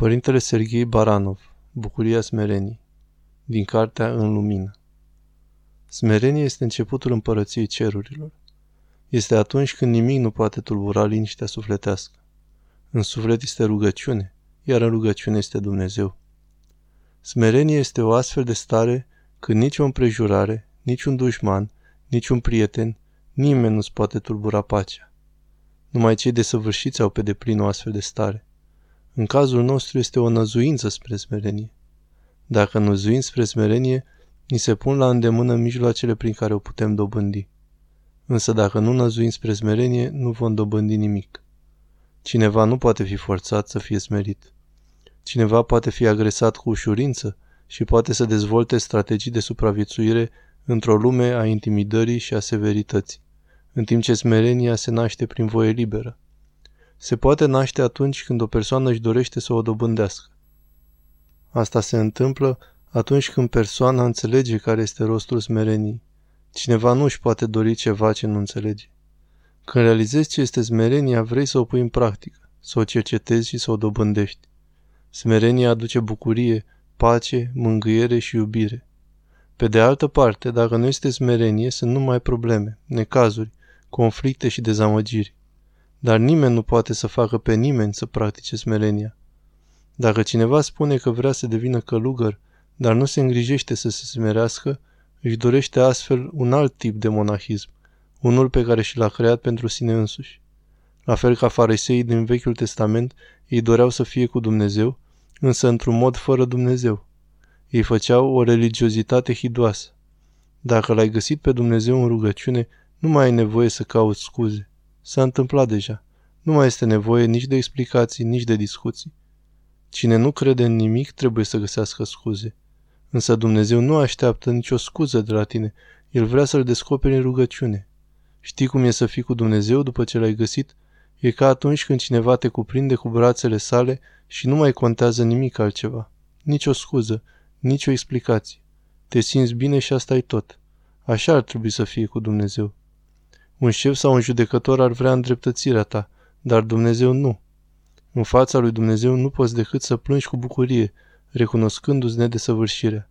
Părintele Serghei Baranov, Bucuria smereniei, din cartea În lumină. Smerenie este începutul împărăției cerurilor. Este atunci când nimic nu poate tulbura liniștea sufletească. În suflet este rugăciune, iar în rugăciune este Dumnezeu. Smerenie este o astfel de stare când nici o împrejurare, nici un dușman, nici un prieten, nimeni nu-ți poate tulbura pacea. Numai cei desăvârșiți au pe deplin o astfel de stare. În cazul nostru este o năzuință spre smerenie. Dacă năzuim spre smerenie, ni se pun la îndemână mijloacele prin care o putem dobândi. Însă dacă nu năzuim spre smerenie, nu vom dobândi nimic. Cineva nu poate fi forțat să fie smerit. Cineva poate fi agresat cu ușurință și poate să dezvolte strategii de supraviețuire într-o lume a intimidării și a severității, în timp ce smerenia se naște prin voie liberă se poate naște atunci când o persoană își dorește să o dobândească. Asta se întâmplă atunci când persoana înțelege care este rostul smereniei. Cineva nu își poate dori ceva ce nu înțelege. Când realizezi ce este smerenia, vrei să o pui în practică, să o cercetezi și să o dobândești. Smerenia aduce bucurie, pace, mângâiere și iubire. Pe de altă parte, dacă nu este smerenie, sunt numai probleme, necazuri, conflicte și dezamăgiri. Dar nimeni nu poate să facă pe nimeni să practice smerenia. Dacă cineva spune că vrea să devină călugăr, dar nu se îngrijește să se smerească, își dorește astfel un alt tip de monahism, unul pe care și l-a creat pentru sine însuși. La fel ca fariseii din Vechiul Testament, ei doreau să fie cu Dumnezeu, însă într-un mod fără Dumnezeu. Ei făceau o religiozitate hidoasă. Dacă l-ai găsit pe Dumnezeu în rugăciune, nu mai ai nevoie să cauți scuze. S-a întâmplat deja. Nu mai este nevoie nici de explicații, nici de discuții. Cine nu crede în nimic trebuie să găsească scuze. Însă Dumnezeu nu așteaptă nicio scuză de la tine. El vrea să-L descoperi în rugăciune. Știi cum e să fii cu Dumnezeu după ce l-ai găsit? E ca atunci când cineva te cuprinde cu brațele sale și nu mai contează nimic altceva. Nici o scuză, nici o explicație. Te simți bine și asta e tot. Așa ar trebui să fie cu Dumnezeu. Un șef sau un judecător ar vrea îndreptățirea ta, dar Dumnezeu nu. În fața lui Dumnezeu nu poți decât să plângi cu bucurie, recunoscându-ți nedesăvârșirea.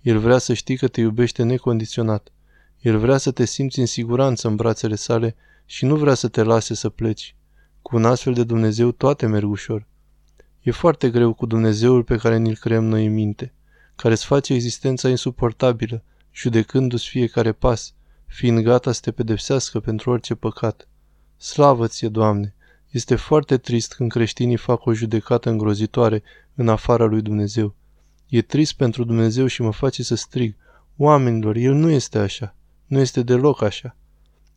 El vrea să știi că te iubește necondiționat. El vrea să te simți în siguranță în brațele sale și nu vrea să te lase să pleci. Cu un astfel de Dumnezeu toate merg ușor. E foarte greu cu Dumnezeul pe care ni-l creăm noi în minte, care îți face existența insuportabilă, judecându-ți fiecare pas, fiind gata să te pedepsească pentru orice păcat. Slavă ție, Doamne! Este foarte trist când creștinii fac o judecată îngrozitoare în afara lui Dumnezeu. E trist pentru Dumnezeu și mă face să strig. Oamenilor, El nu este așa. Nu este deloc așa.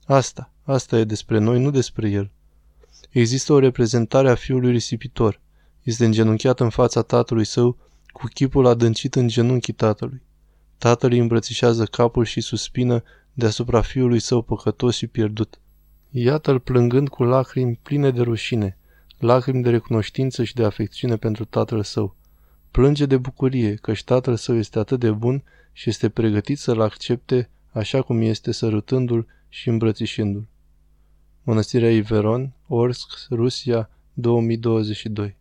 Asta, asta e despre noi, nu despre El. Există o reprezentare a fiului risipitor. Este îngenunchiat în fața tatălui său, cu chipul adâncit în genunchii tatălui. Tatăl îi îmbrățișează capul și suspină deasupra fiului său păcătos și pierdut. Iată-l plângând cu lacrimi pline de rușine, lacrimi de recunoștință și de afecțiune pentru tatăl său. Plânge de bucurie, căci tatăl său este atât de bun și este pregătit să-l accepte așa cum este, sărutându-l și îmbrățișându-l. Mănăstirea Iveron, Orsk, Rusia, 2022